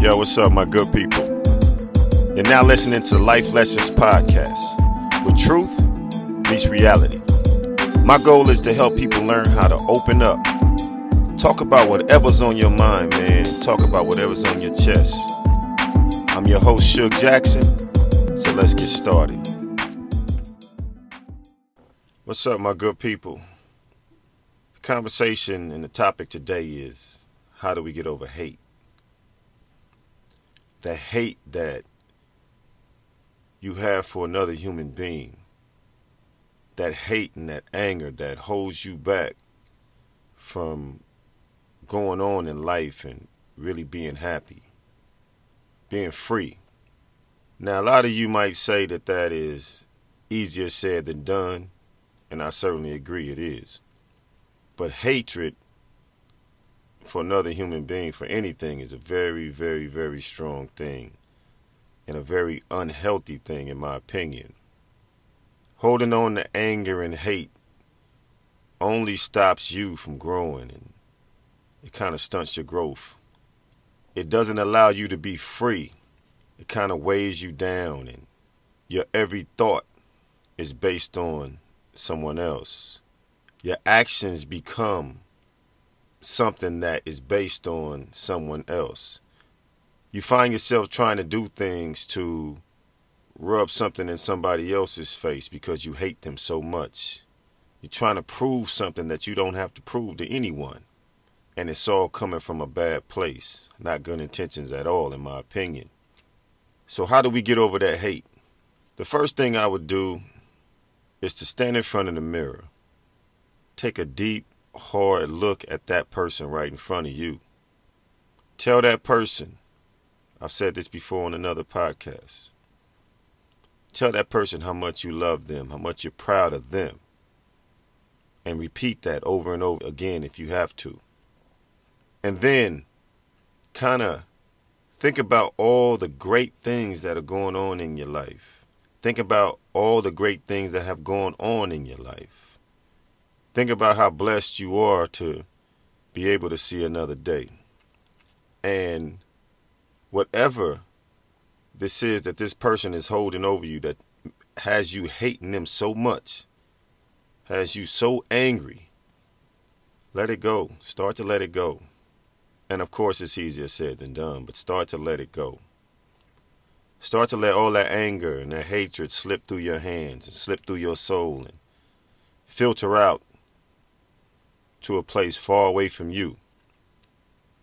Yo, what's up, my good people? You're now listening to Life Lessons Podcast, where truth meets reality. My goal is to help people learn how to open up. Talk about whatever's on your mind, man. Talk about whatever's on your chest. I'm your host, Suge Jackson, so let's get started. What's up, my good people? Conversation and the topic today is how do we get over hate? the hate that you have for another human being, that hate and that anger that holds you back from going on in life and really being happy, being free. Now, a lot of you might say that that is easier said than done, and I certainly agree it is. But hatred for another human being for anything is a very, very, very strong thing and a very unhealthy thing, in my opinion. Holding on to anger and hate only stops you from growing and it kind of stunts your growth. It doesn't allow you to be free. It kind of weighs you down and your every thought is based on someone else. Your actions become something that is based on someone else. You find yourself trying to do things to rub something in somebody else's face because you hate them so much. You're trying to prove something that you don't have to prove to anyone. And it's all coming from a bad place, not good intentions at all, in my opinion. So, how do we get over that hate? The first thing I would do is to stand in front of the mirror, take a deep hard look at that person right in front of you. Tell that person, I've said this before on another podcast. Tell that person how much you love them, how much you're proud of them. And repeat that over and over again if you have to. And then kind of think about all the great things that are going on in your life. Think about all the great things that have gone on in your life Think about how blessed you are to be able to see another day. And whatever this is that this person is holding over you that has you hating them so much, has you so angry, let it go. Start to let it go. And of course, it's easier said than done, but start to let it go. Start to let all that anger and that hatred slip through your hands and slip through your soul and filter out to a place far away from you.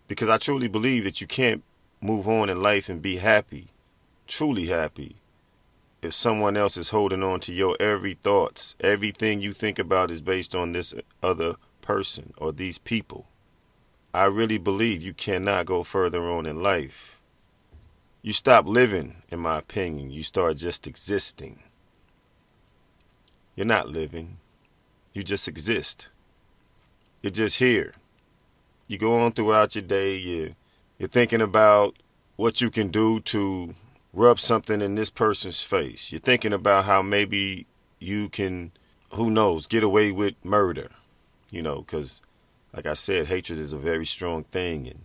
Because I truly believe that you can't move on in life and be happy, truly happy, if someone else is holding on to your every thoughts. Everything you think about is based on this other person or these people. I really believe you cannot go further on in life. You stop living, in my opinion. You start just existing. You're not living. You just exist. You're just here. You go on throughout your day, you you're thinking about what you can do to rub something in this person's face. You're thinking about how maybe you can, who knows, get away with murder. You know, because, like I said, hatred is a very strong thing. And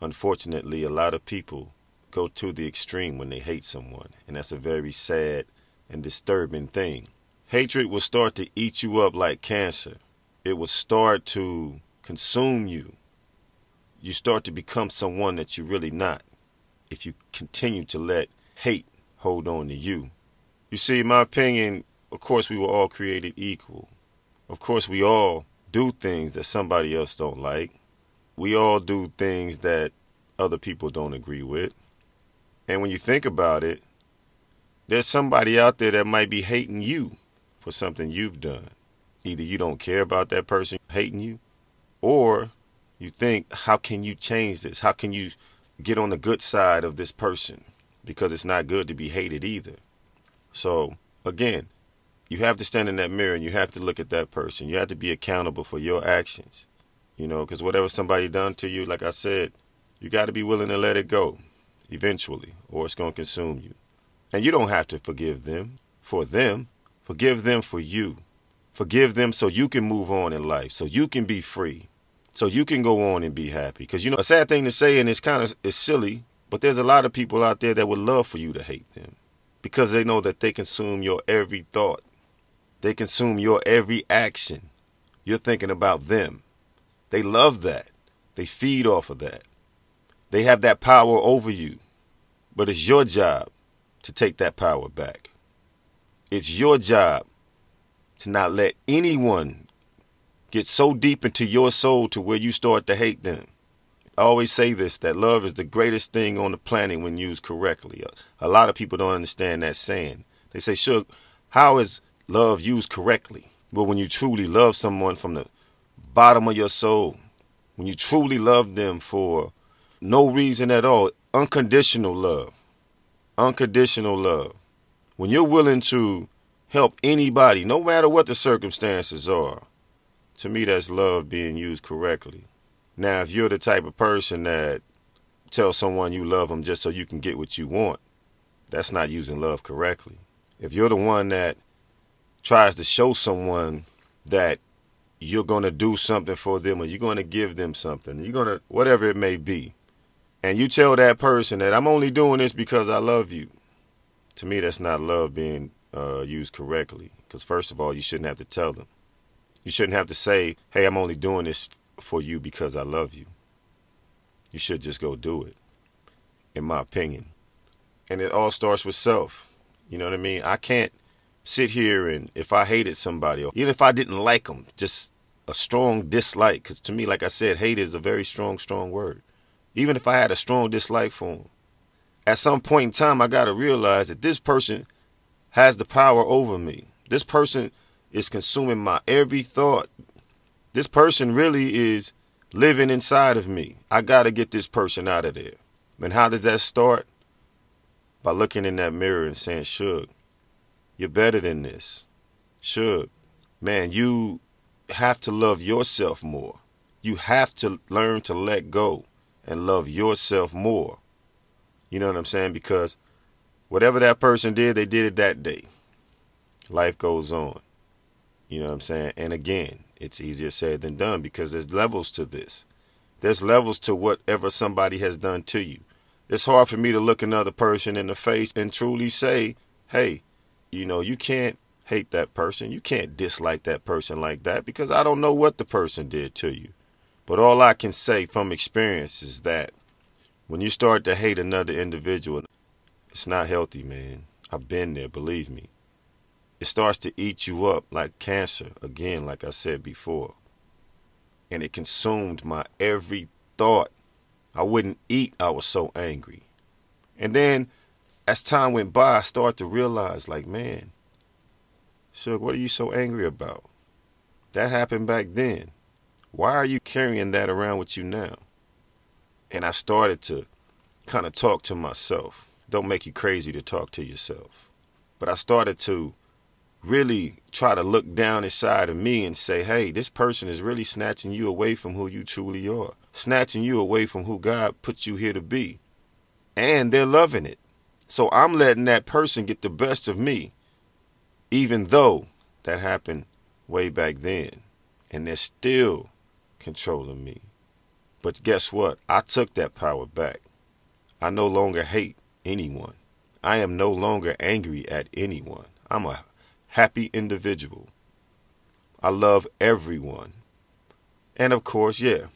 unfortunately, a lot of people go to the extreme when they hate someone. And that's a very sad and disturbing thing. Hatred will start to eat you up like cancer it will start to consume you. You start to become someone that you're really not if you continue to let hate hold on to you. You see, my opinion, of course, we were all created equal. Of course, we all do things that somebody else don't like. We all do things that other people don't agree with. And when you think about it, there's somebody out there that might be hating you for something you've done. Either you don't care about that person hating you, or you think, how can you change this? How can you get on the good side of this person? Because it's not good to be hated either. So, again, you have to stand in that mirror and you have to look at that person. You have to be accountable for your actions. You know, because whatever somebody done to you, like I said, you got to be willing to let it go eventually, or it's going to consume you. And you don't have to forgive them for them. Forgive them for you Forgive them so you can move on in life, so you can be free, so you can go on and be happy. Because you know, a sad thing to say, and it's kind of it's silly, but there's a lot of people out there that would love for you to hate them because they know that they consume your every thought, they consume your every action. You're thinking about them. They love that. They feed off of that. They have that power over you. But it's your job to take that power back. It's your job to not let anyone get so deep into your soul to where you start to hate them. I always say this that love is the greatest thing on the planet when used correctly. A, lot of people don't understand that saying. They say, Suge, how is love used correctly? Well, when you truly love someone from the bottom of your soul, when you truly love them for no reason at all, unconditional love. Unconditional love. When you're willing to help anybody, no matter what the circumstances are, to me, that's love being used correctly. Now, if you're the type of person that tells someone you love them just so you can get what you want, that's not using love correctly. If you're the one that tries to show someone that you're going to do something for them or you're going to give them something, you're going to, whatever it may be, and you tell that person that I'm only doing this because I love you, to me, that's not love being uh, used correctly. Because, first of all, you shouldn't have to tell them. You shouldn't have to say, hey, I'm only doing this for you because I love you. You should just go do it, in my opinion. And it all starts with self. You know what I mean? I can't sit here and if I hated somebody, or even if I didn't like them, just a strong dislike, because to me, like I said, hate is a very strong, strong word even if I had a strong dislike for him, at some point in time, I got to realize that this person has the power over me. This person is consuming my every thought. This person really is living inside of me. I got to get this person out of there. And how does that start? By looking in that mirror and saying, Suge, you're better than this. Suge, man, you have to love yourself more. You have to learn to let go and love yourself more. You know what I'm saying? Because whatever that person did, they did it that day. Life goes on. You know what I'm saying? And again, it's easier said than done because there's levels to this. There's levels to whatever somebody has done to you. It's hard for me to look another person in the face and truly say, hey, you know, you can't hate that person. You can't dislike that person like that because I don't know what the person did to you. But all I can say from experience is that when you start to hate another individual, it's not healthy, man. I've been there, believe me. It starts to eat you up like cancer, again, like I said before. And it consumed my every thought. I wouldn't eat, I was so angry. And then as time went by, I started to realize, like, man, Suge, what are you so angry about? That happened back then. Why are you carrying that around with you now? And I started to kind of talk to myself. Don't make you crazy to talk to yourself. But I started to really try to look down inside of me and say, hey, this person is really snatching you away from who you truly are, snatching you away from who God put you here to be. And they're loving it. So I'm letting that person get the best of me, even though that happened way back then. And they're still controlling me. But guess what? I took that power back. I no longer hate anyone. I am no longer angry at anyone. I'm a happy individual. I love everyone. And of course, yeah,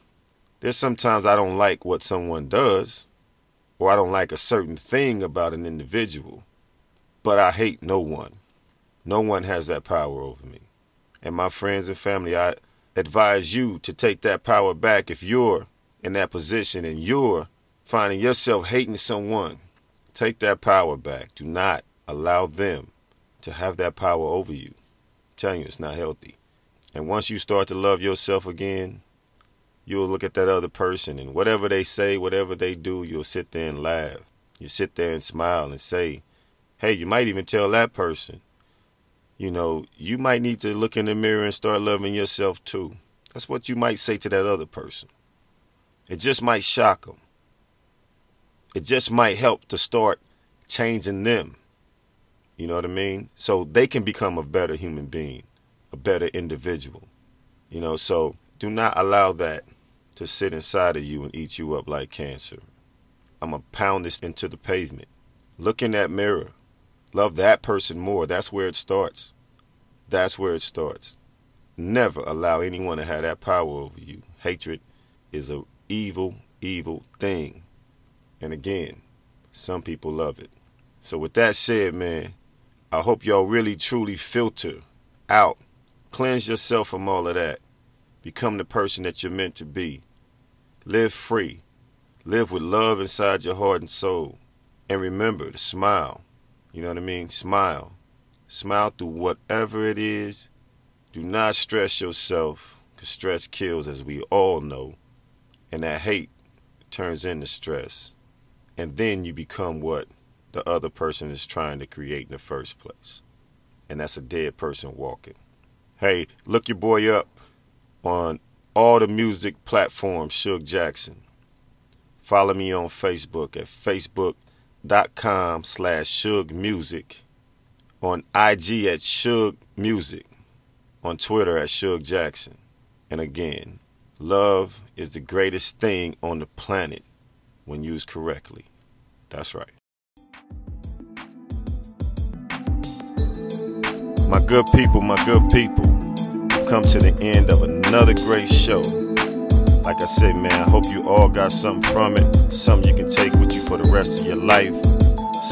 there's sometimes I don't like what someone does, or I don't like a certain thing about an individual, but I hate no one. No one has that power over me. And my friends and family, I, advise you to take that power back if you're in that position and you're finding yourself hating someone. Take that power back. Do not allow them to have that power over you. I'm telling you, it's not healthy. And once you start to love yourself again, you'll look at that other person and whatever they say, whatever they do, you'll sit there and laugh. You sit there and smile and say, hey, you might even tell that person, you know, you might need to look in the mirror and start loving yourself too. That's what you might say to that other person. It just might shock them. It just might help to start changing them. You know what I mean? So they can become a better human being. a better individual. You know, so do not allow that to sit inside of you and eat you up like cancer. I'm going to pound this into the pavement. Look in that mirror. Love that person more. That's where it starts. That's where it starts. Never allow anyone to have that power over you. Hatred is a evil, evil thing. And again, some people love it. So with that said, man, I hope y'all really truly filter out, cleanse yourself from all of that. Become the person that you're meant to be. Live free. Live with love inside your heart and soul. And remember to smile. You know what I mean? Smile. Smile through whatever it is. Do not stress yourself, because stress kills, as we all know. And that hate turns into stress. And then you become what the other person is trying to create in the first place. And that's a dead person walking. Hey, look your boy up on all the music platforms, Suge Jackson. Follow me on Facebook at facebook.com slash Suge Music. On IG at Suge Music. On Twitter at Suge Jackson. And again, love is the greatest thing on the planet when used correctly. That's right. My good people, my good people, we've come to the end of another great show. Like I said, man, I hope you all got something from it, something you can take with you for the rest of your life,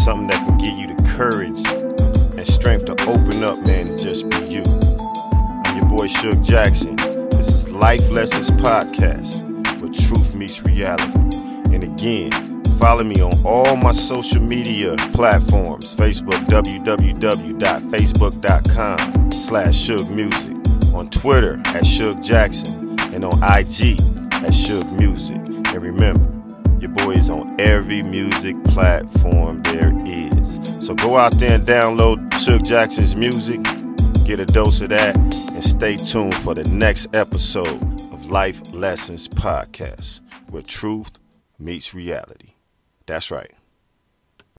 something that can give you the courage and strength to open up, man, and just be you. I'm your boy Suge Jackson. This is Life Lessons Podcast, where truth meets reality. And again, Follow me on all my social media platforms. Facebook, www.facebook.com slash Suge Music. On Twitter at Suge Jackson. And on IG at Suge Music. And remember, your boy is on every music platform there is. So go out there and download Suge Jackson's music. Get a dose of that. And stay tuned for the next episode of Life Lessons Podcast, where truth meets reality. That's right.